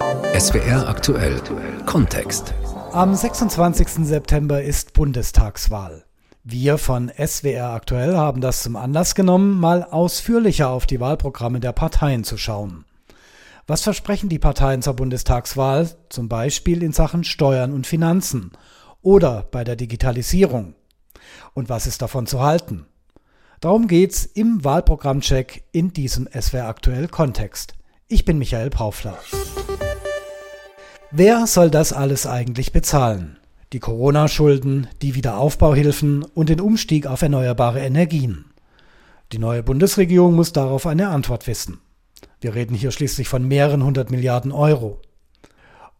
SWR aktuell Kontext. Am 26. September ist Bundestagswahl. Wir von SWR aktuell haben das zum Anlass genommen, mal ausführlicher auf die Wahlprogramme der Parteien zu schauen. Was versprechen die Parteien zur Bundestagswahl, zum Beispiel in Sachen Steuern und Finanzen oder bei der Digitalisierung? Und was ist davon zu halten? Darum geht's im Wahlprogrammcheck in diesem SWR aktuell Kontext. Ich bin Michael Paufler. Wer soll das alles eigentlich bezahlen? Die Corona-Schulden, die Wiederaufbauhilfen und den Umstieg auf erneuerbare Energien. Die neue Bundesregierung muss darauf eine Antwort wissen. Wir reden hier schließlich von mehreren hundert Milliarden Euro.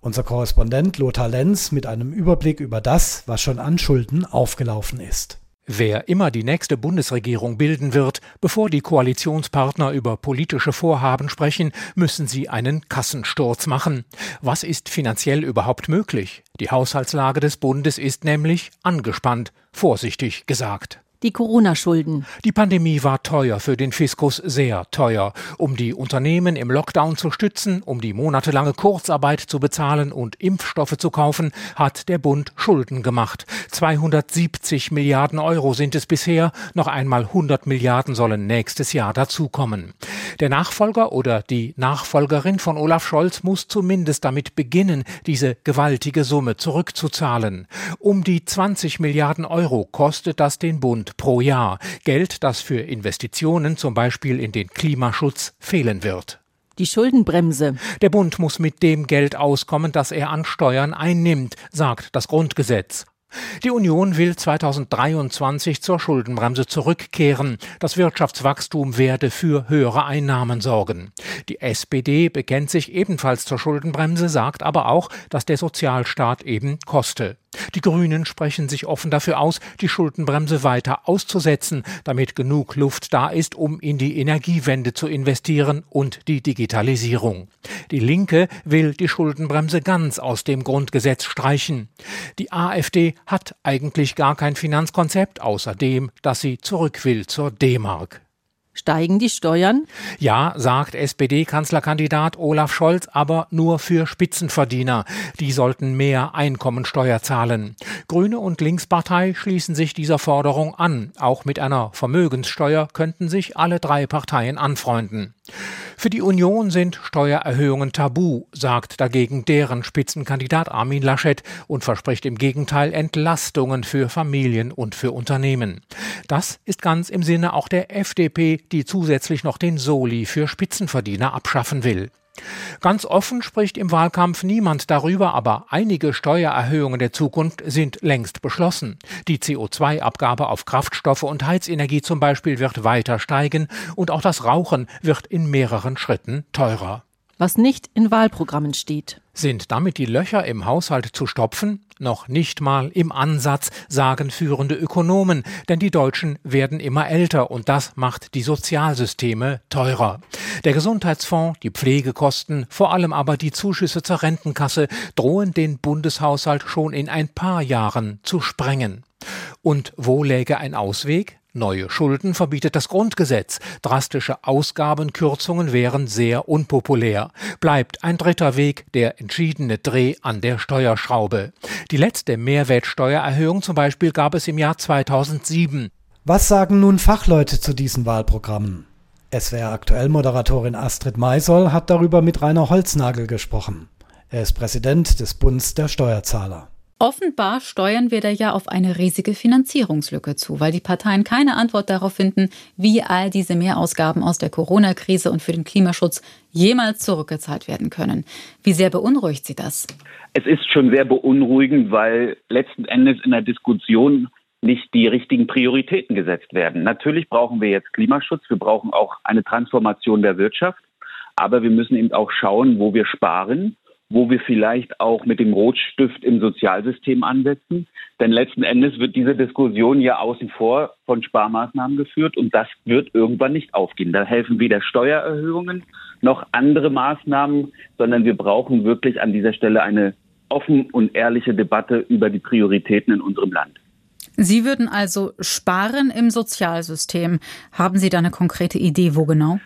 Unser Korrespondent Lothar Lenz mit einem Überblick über das, was schon an Schulden aufgelaufen ist. Wer immer die nächste Bundesregierung bilden wird, bevor die Koalitionspartner über politische Vorhaben sprechen, müssen sie einen Kassensturz machen. Was ist finanziell überhaupt möglich? Die Haushaltslage des Bundes ist nämlich angespannt, vorsichtig gesagt die Corona-Schulden. Die Pandemie war teuer für den Fiskus, sehr teuer. Um die Unternehmen im Lockdown zu stützen, um die monatelange Kurzarbeit zu bezahlen und Impfstoffe zu kaufen, hat der Bund Schulden gemacht. 270 Milliarden Euro sind es bisher, noch einmal 100 Milliarden sollen nächstes Jahr dazukommen. Der Nachfolger oder die Nachfolgerin von Olaf Scholz muss zumindest damit beginnen, diese gewaltige Summe zurückzuzahlen. Um die 20 Milliarden Euro kostet das den Bund pro Jahr, Geld, das für Investitionen zum Beispiel in den Klimaschutz fehlen wird. Die Schuldenbremse. Der Bund muss mit dem Geld auskommen, das er an Steuern einnimmt, sagt das Grundgesetz. Die Union will 2023 zur Schuldenbremse zurückkehren. Das Wirtschaftswachstum werde für höhere Einnahmen sorgen. Die SPD bekennt sich ebenfalls zur Schuldenbremse, sagt aber auch, dass der Sozialstaat eben koste. Die Grünen sprechen sich offen dafür aus, die Schuldenbremse weiter auszusetzen, damit genug Luft da ist, um in die Energiewende zu investieren und die Digitalisierung. Die Linke will die Schuldenbremse ganz aus dem Grundgesetz streichen. Die AfD hat eigentlich gar kein Finanzkonzept, außer dem, dass sie zurück will zur D-Mark. Steigen die Steuern? Ja, sagt SPD-Kanzlerkandidat Olaf Scholz, aber nur für Spitzenverdiener. Die sollten mehr Einkommensteuer zahlen. Grüne und Linkspartei schließen sich dieser Forderung an. Auch mit einer Vermögenssteuer könnten sich alle drei Parteien anfreunden. Für die Union sind Steuererhöhungen tabu, sagt dagegen deren Spitzenkandidat Armin Laschet und verspricht im Gegenteil Entlastungen für Familien und für Unternehmen. Das ist ganz im Sinne auch der FDP, die zusätzlich noch den Soli für Spitzenverdiener abschaffen will. Ganz offen spricht im Wahlkampf niemand darüber, aber einige Steuererhöhungen der Zukunft sind längst beschlossen. Die CO2-Abgabe auf Kraftstoffe und Heizenergie zum Beispiel wird weiter steigen und auch das Rauchen wird in mehreren Schritten teurer was nicht in Wahlprogrammen steht. Sind damit die Löcher im Haushalt zu stopfen? Noch nicht mal im Ansatz, sagen führende Ökonomen, denn die Deutschen werden immer älter und das macht die Sozialsysteme teurer. Der Gesundheitsfonds, die Pflegekosten, vor allem aber die Zuschüsse zur Rentenkasse drohen den Bundeshaushalt schon in ein paar Jahren zu sprengen. Und wo läge ein Ausweg? Neue Schulden verbietet das Grundgesetz. Drastische Ausgabenkürzungen wären sehr unpopulär. Bleibt ein dritter Weg der entschiedene Dreh an der Steuerschraube. Die letzte Mehrwertsteuererhöhung zum Beispiel gab es im Jahr 2007. Was sagen nun Fachleute zu diesen Wahlprogrammen? SWR aktuell Moderatorin Astrid Maisoll hat darüber mit Rainer Holznagel gesprochen. Er ist Präsident des Bundes der Steuerzahler. Offenbar steuern wir da ja auf eine riesige Finanzierungslücke zu, weil die Parteien keine Antwort darauf finden, wie all diese Mehrausgaben aus der Corona-Krise und für den Klimaschutz jemals zurückgezahlt werden können. Wie sehr beunruhigt Sie das? Es ist schon sehr beunruhigend, weil letzten Endes in der Diskussion nicht die richtigen Prioritäten gesetzt werden. Natürlich brauchen wir jetzt Klimaschutz, wir brauchen auch eine Transformation der Wirtschaft, aber wir müssen eben auch schauen, wo wir sparen wo wir vielleicht auch mit dem Rotstift im Sozialsystem ansetzen. Denn letzten Endes wird diese Diskussion ja außen vor von Sparmaßnahmen geführt und das wird irgendwann nicht aufgehen. Da helfen weder Steuererhöhungen noch andere Maßnahmen, sondern wir brauchen wirklich an dieser Stelle eine offen und ehrliche Debatte über die Prioritäten in unserem Land. Sie würden also sparen im Sozialsystem. Haben Sie da eine konkrete Idee, wo genau?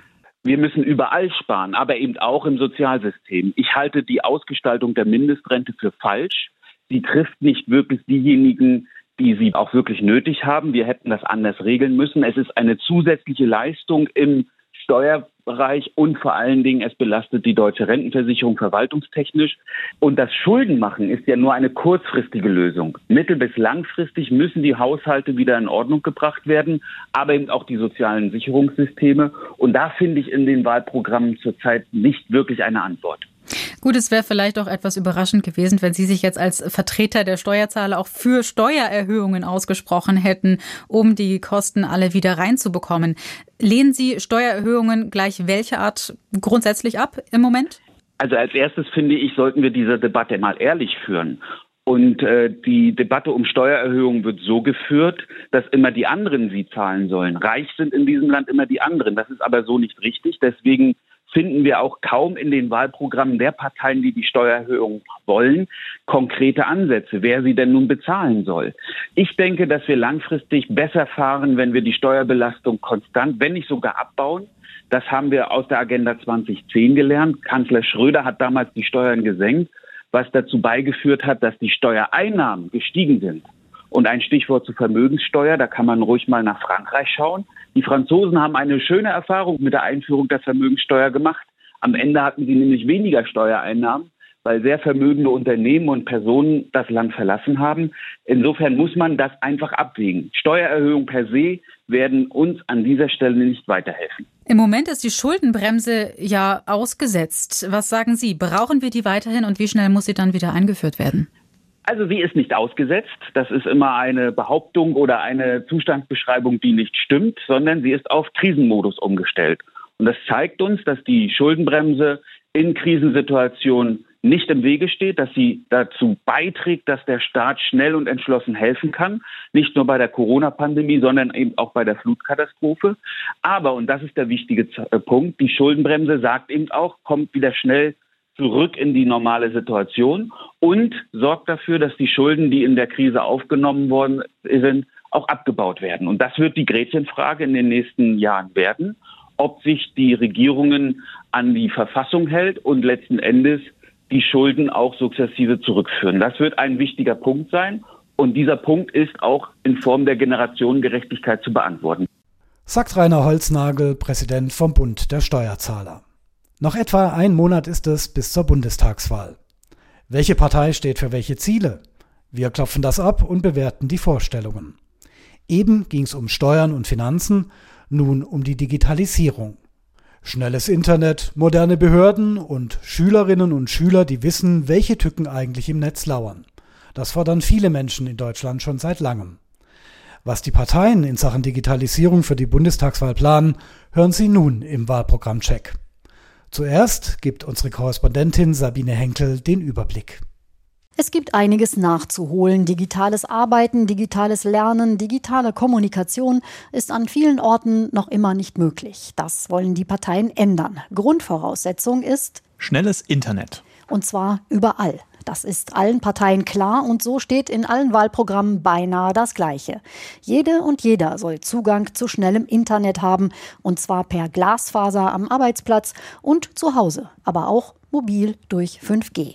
Wir müssen überall sparen, aber eben auch im Sozialsystem. Ich halte die Ausgestaltung der Mindestrente für falsch. Sie trifft nicht wirklich diejenigen, die sie auch wirklich nötig haben. Wir hätten das anders regeln müssen. Es ist eine zusätzliche Leistung im Steuerbereich und vor allen Dingen, es belastet die deutsche Rentenversicherung verwaltungstechnisch. Und das Schuldenmachen ist ja nur eine kurzfristige Lösung. Mittel- bis langfristig müssen die Haushalte wieder in Ordnung gebracht werden, aber eben auch die sozialen Sicherungssysteme. Und da finde ich in den Wahlprogrammen zurzeit nicht wirklich eine Antwort. Gut, es wäre vielleicht auch etwas überraschend gewesen, wenn Sie sich jetzt als Vertreter der Steuerzahler auch für Steuererhöhungen ausgesprochen hätten, um die Kosten alle wieder reinzubekommen. Lehnen Sie Steuererhöhungen gleich welche Art grundsätzlich ab im Moment? Also als erstes finde ich, sollten wir diese Debatte mal ehrlich führen. Und äh, die Debatte um Steuererhöhungen wird so geführt, dass immer die anderen sie zahlen sollen. Reich sind in diesem Land immer die anderen. Das ist aber so nicht richtig. Deswegen finden wir auch kaum in den Wahlprogrammen der Parteien, die die Steuererhöhung wollen, konkrete Ansätze, wer sie denn nun bezahlen soll. Ich denke, dass wir langfristig besser fahren, wenn wir die Steuerbelastung konstant, wenn nicht sogar abbauen. Das haben wir aus der Agenda 2010 gelernt. Kanzler Schröder hat damals die Steuern gesenkt, was dazu beigeführt hat, dass die Steuereinnahmen gestiegen sind. Und ein Stichwort zur Vermögenssteuer, da kann man ruhig mal nach Frankreich schauen. Die Franzosen haben eine schöne Erfahrung mit der Einführung der Vermögenssteuer gemacht. Am Ende hatten sie nämlich weniger Steuereinnahmen, weil sehr vermögende Unternehmen und Personen das Land verlassen haben. Insofern muss man das einfach abwägen. Steuererhöhungen per se werden uns an dieser Stelle nicht weiterhelfen. Im Moment ist die Schuldenbremse ja ausgesetzt. Was sagen Sie? Brauchen wir die weiterhin und wie schnell muss sie dann wieder eingeführt werden? Also sie ist nicht ausgesetzt. Das ist immer eine Behauptung oder eine Zustandsbeschreibung, die nicht stimmt, sondern sie ist auf Krisenmodus umgestellt. Und das zeigt uns, dass die Schuldenbremse in Krisensituationen nicht im Wege steht, dass sie dazu beiträgt, dass der Staat schnell und entschlossen helfen kann, nicht nur bei der Corona-Pandemie, sondern eben auch bei der Flutkatastrophe. Aber, und das ist der wichtige äh, Punkt, die Schuldenbremse sagt eben auch, kommt wieder schnell zurück in die normale Situation und sorgt dafür, dass die Schulden, die in der Krise aufgenommen worden sind, auch abgebaut werden. Und das wird die Gretchenfrage in den nächsten Jahren werden, ob sich die Regierungen an die Verfassung hält und letzten Endes die Schulden auch sukzessive zurückführen. Das wird ein wichtiger Punkt sein. Und dieser Punkt ist auch in Form der Generationengerechtigkeit zu beantworten. Sagt Rainer Holznagel, Präsident vom Bund der Steuerzahler. Noch etwa ein Monat ist es bis zur Bundestagswahl. Welche Partei steht für welche Ziele? Wir klopfen das ab und bewerten die Vorstellungen. Eben ging es um Steuern und Finanzen, nun um die Digitalisierung. Schnelles Internet, moderne Behörden und Schülerinnen und Schüler, die wissen, welche Tücken eigentlich im Netz lauern. Das fordern viele Menschen in Deutschland schon seit langem. Was die Parteien in Sachen Digitalisierung für die Bundestagswahl planen, hören Sie nun im Wahlprogrammcheck. Zuerst gibt unsere Korrespondentin Sabine Henkel den Überblick. Es gibt einiges nachzuholen. Digitales Arbeiten, digitales Lernen, digitale Kommunikation ist an vielen Orten noch immer nicht möglich. Das wollen die Parteien ändern. Grundvoraussetzung ist schnelles Internet. Und zwar überall. Das ist allen Parteien klar und so steht in allen Wahlprogrammen beinahe das Gleiche. Jede und jeder soll Zugang zu schnellem Internet haben und zwar per Glasfaser am Arbeitsplatz und zu Hause, aber auch mobil durch 5G.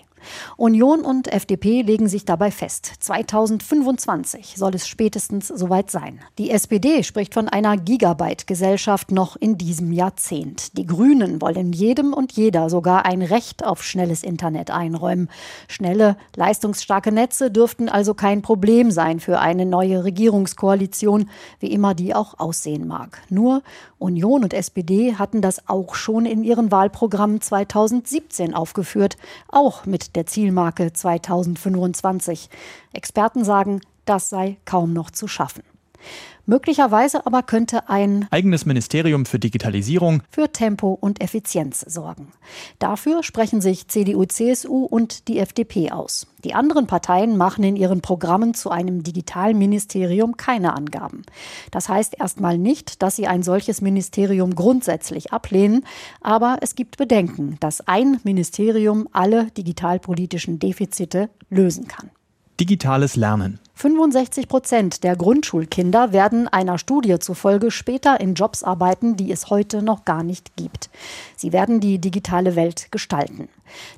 Union und FDP legen sich dabei fest. 2025 soll es spätestens soweit sein. Die SPD spricht von einer Gigabyte-Gesellschaft noch in diesem Jahrzehnt. Die Grünen wollen jedem und jeder sogar ein Recht auf schnelles Internet einräumen. Schnelle, leistungsstarke Netze dürften also kein Problem sein für eine neue Regierungskoalition, wie immer die auch aussehen mag. Nur Union und SPD hatten das auch schon in ihren Wahlprogrammen 2017 aufgeführt, auch mit der Zielmarke 2025. Experten sagen, das sei kaum noch zu schaffen. Möglicherweise aber könnte ein eigenes Ministerium für Digitalisierung für Tempo und Effizienz sorgen. Dafür sprechen sich CDU, CSU und die FDP aus. Die anderen Parteien machen in ihren Programmen zu einem Digitalministerium keine Angaben. Das heißt erstmal nicht, dass sie ein solches Ministerium grundsätzlich ablehnen, aber es gibt Bedenken, dass ein Ministerium alle digitalpolitischen Defizite lösen kann. Digitales Lernen. 65 Prozent der Grundschulkinder werden einer Studie zufolge später in Jobs arbeiten, die es heute noch gar nicht gibt. Sie werden die digitale Welt gestalten.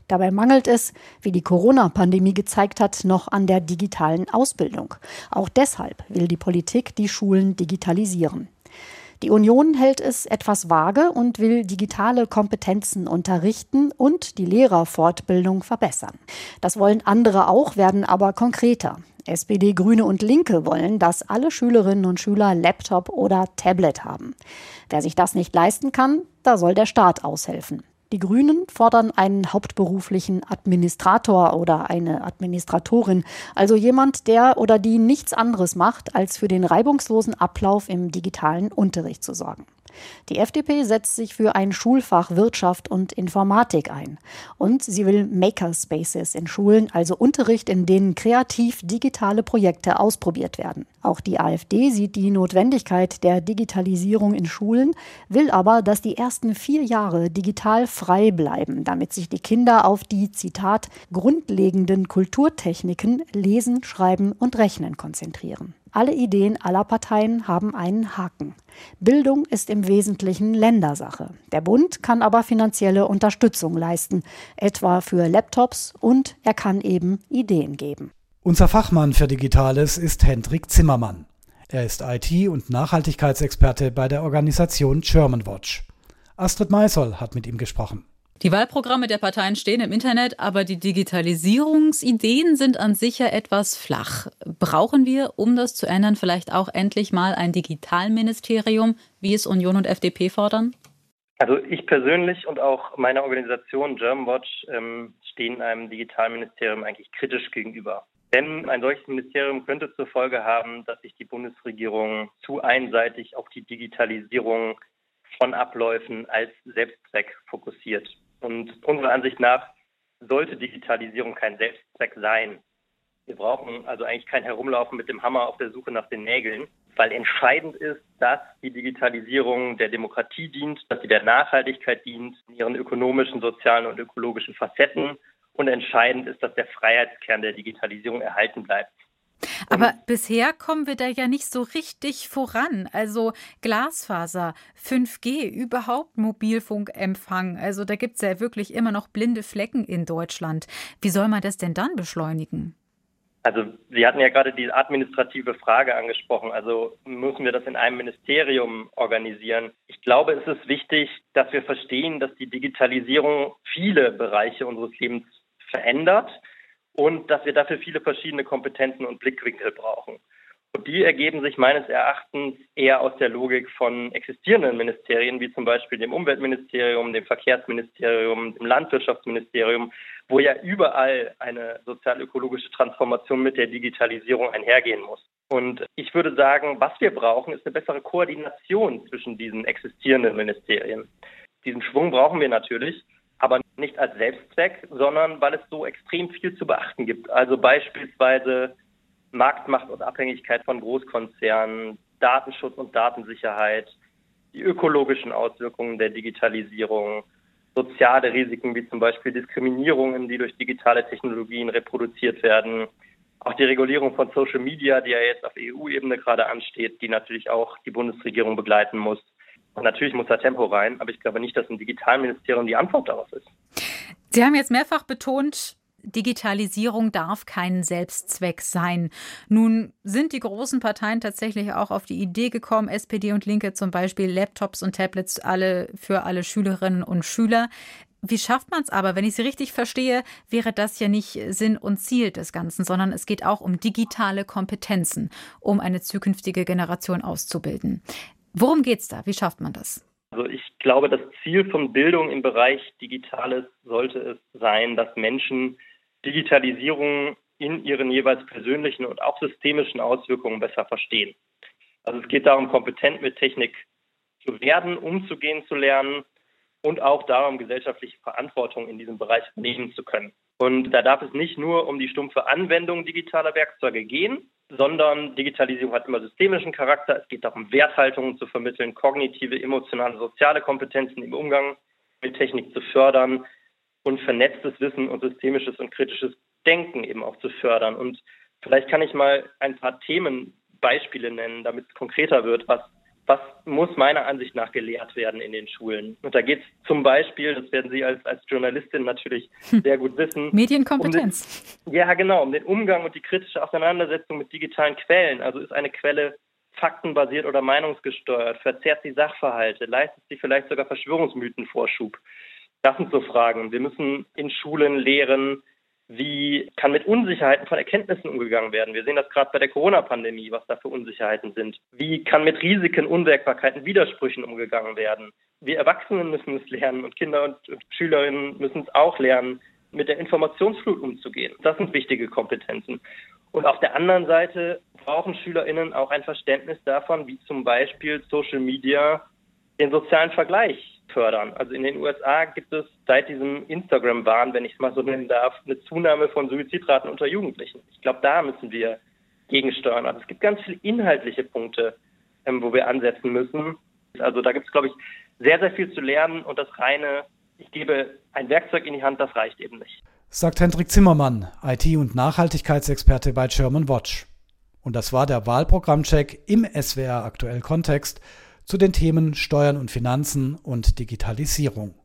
Dabei mangelt es, wie die Corona-Pandemie gezeigt hat, noch an der digitalen Ausbildung. Auch deshalb will die Politik die Schulen digitalisieren. Die Union hält es etwas vage und will digitale Kompetenzen unterrichten und die Lehrerfortbildung verbessern. Das wollen andere auch, werden aber konkreter. SPD, Grüne und Linke wollen, dass alle Schülerinnen und Schüler Laptop oder Tablet haben. Wer sich das nicht leisten kann, da soll der Staat aushelfen. Die Grünen fordern einen hauptberuflichen Administrator oder eine Administratorin, also jemand, der oder die nichts anderes macht, als für den reibungslosen Ablauf im digitalen Unterricht zu sorgen. Die FDP setzt sich für ein Schulfach Wirtschaft und Informatik ein. Und sie will Makerspaces in Schulen, also Unterricht, in denen kreativ digitale Projekte ausprobiert werden. Auch die AfD sieht die Notwendigkeit der Digitalisierung in Schulen, will aber, dass die ersten vier Jahre digital frei bleiben, damit sich die Kinder auf die, Zitat, grundlegenden Kulturtechniken Lesen, Schreiben und Rechnen konzentrieren. Alle Ideen aller Parteien haben einen Haken. Bildung ist im Wesentlichen Ländersache. Der Bund kann aber finanzielle Unterstützung leisten, etwa für Laptops und er kann eben Ideen geben. Unser Fachmann für Digitales ist Hendrik Zimmermann. Er ist IT- und Nachhaltigkeitsexperte bei der Organisation Germanwatch. Astrid Meisel hat mit ihm gesprochen. Die Wahlprogramme der Parteien stehen im Internet, aber die Digitalisierungsideen sind an sich ja etwas flach. Brauchen wir, um das zu ändern, vielleicht auch endlich mal ein Digitalministerium, wie es Union und FDP fordern? Also ich persönlich und auch meine Organisation Germanwatch ähm, stehen einem Digitalministerium eigentlich kritisch gegenüber. Denn ein solches Ministerium könnte zur Folge haben, dass sich die Bundesregierung zu einseitig auf die Digitalisierung von Abläufen als Selbstzweck fokussiert. Und unserer Ansicht nach sollte Digitalisierung kein Selbstzweck sein. Wir brauchen also eigentlich kein Herumlaufen mit dem Hammer auf der Suche nach den Nägeln, weil entscheidend ist, dass die Digitalisierung der Demokratie dient, dass sie der Nachhaltigkeit dient, in ihren ökonomischen, sozialen und ökologischen Facetten. Und entscheidend ist, dass der Freiheitskern der Digitalisierung erhalten bleibt. Aber bisher kommen wir da ja nicht so richtig voran. Also Glasfaser, 5G, überhaupt Mobilfunkempfang. Also da gibt es ja wirklich immer noch blinde Flecken in Deutschland. Wie soll man das denn dann beschleunigen? Also Sie hatten ja gerade die administrative Frage angesprochen. Also müssen wir das in einem Ministerium organisieren? Ich glaube, es ist wichtig, dass wir verstehen, dass die Digitalisierung viele Bereiche unseres Lebens verändert und dass wir dafür viele verschiedene Kompetenzen und Blickwinkel brauchen. Und die ergeben sich meines Erachtens eher aus der Logik von existierenden Ministerien, wie zum Beispiel dem Umweltministerium, dem Verkehrsministerium, dem Landwirtschaftsministerium, wo ja überall eine sozial-ökologische Transformation mit der Digitalisierung einhergehen muss. Und ich würde sagen, was wir brauchen, ist eine bessere Koordination zwischen diesen existierenden Ministerien. Diesen Schwung brauchen wir natürlich aber nicht als Selbstzweck, sondern weil es so extrem viel zu beachten gibt. Also beispielsweise Marktmacht und Abhängigkeit von Großkonzernen, Datenschutz und Datensicherheit, die ökologischen Auswirkungen der Digitalisierung, soziale Risiken wie zum Beispiel Diskriminierungen, die durch digitale Technologien reproduziert werden, auch die Regulierung von Social Media, die ja jetzt auf EU-Ebene gerade ansteht, die natürlich auch die Bundesregierung begleiten muss. Und natürlich muss da Tempo rein, aber ich glaube nicht, dass ein Digitalministerium die Antwort darauf ist. Sie haben jetzt mehrfach betont, Digitalisierung darf kein Selbstzweck sein. Nun sind die großen Parteien tatsächlich auch auf die Idee gekommen, SPD und Linke zum Beispiel Laptops und Tablets alle für alle Schülerinnen und Schüler. Wie schafft man es aber? Wenn ich Sie richtig verstehe, wäre das ja nicht Sinn und Ziel des Ganzen, sondern es geht auch um digitale Kompetenzen, um eine zukünftige Generation auszubilden. Worum geht es da? Wie schafft man das? Also ich glaube, das Ziel von Bildung im Bereich Digitales sollte es sein, dass Menschen Digitalisierung in ihren jeweils persönlichen und auch systemischen Auswirkungen besser verstehen. Also es geht darum, kompetent mit Technik zu werden, umzugehen zu lernen und auch darum, gesellschaftliche Verantwortung in diesem Bereich nehmen zu können. Und da darf es nicht nur um die stumpfe Anwendung digitaler Werkzeuge gehen, sondern Digitalisierung hat immer systemischen Charakter. Es geht darum, Werthaltungen zu vermitteln, kognitive, emotionale, soziale Kompetenzen im Umgang mit Technik zu fördern und vernetztes Wissen und systemisches und kritisches Denken eben auch zu fördern. Und Vielleicht kann ich mal ein paar Themenbeispiele nennen, damit es konkreter wird, was was muss meiner Ansicht nach gelehrt werden in den Schulen? Und da geht es zum Beispiel, das werden Sie als, als Journalistin natürlich hm. sehr gut wissen. Medienkompetenz. Um den, ja, genau, um den Umgang und die kritische Auseinandersetzung mit digitalen Quellen. Also ist eine Quelle faktenbasiert oder meinungsgesteuert? Verzerrt sie Sachverhalte? Leistet sie vielleicht sogar Verschwörungsmythenvorschub? Das sind so Fragen. Wir müssen in Schulen lehren, wie kann mit Unsicherheiten von Erkenntnissen umgegangen werden? Wir sehen das gerade bei der Corona-Pandemie, was da für Unsicherheiten sind. Wie kann mit Risiken, Unwägbarkeiten, Widersprüchen umgegangen werden? Wir Erwachsenen müssen es lernen und Kinder und Schülerinnen müssen es auch lernen, mit der Informationsflut umzugehen. Das sind wichtige Kompetenzen. Und auf der anderen Seite brauchen SchülerInnen auch ein Verständnis davon, wie zum Beispiel Social Media den sozialen Vergleich fördern. Also in den USA gibt es seit diesem Instagram-Wahn, wenn ich es mal so nennen darf, eine Zunahme von Suizidraten unter Jugendlichen. Ich glaube, da müssen wir gegensteuern. Also es gibt ganz viele inhaltliche Punkte, ähm, wo wir ansetzen müssen. Also da gibt es, glaube ich, sehr, sehr viel zu lernen und das reine, ich gebe ein Werkzeug in die Hand, das reicht eben nicht. Sagt Hendrik Zimmermann, IT- und Nachhaltigkeitsexperte bei German Watch. Und das war der Wahlprogrammcheck im SWR aktuell Kontext zu den Themen Steuern und Finanzen und Digitalisierung.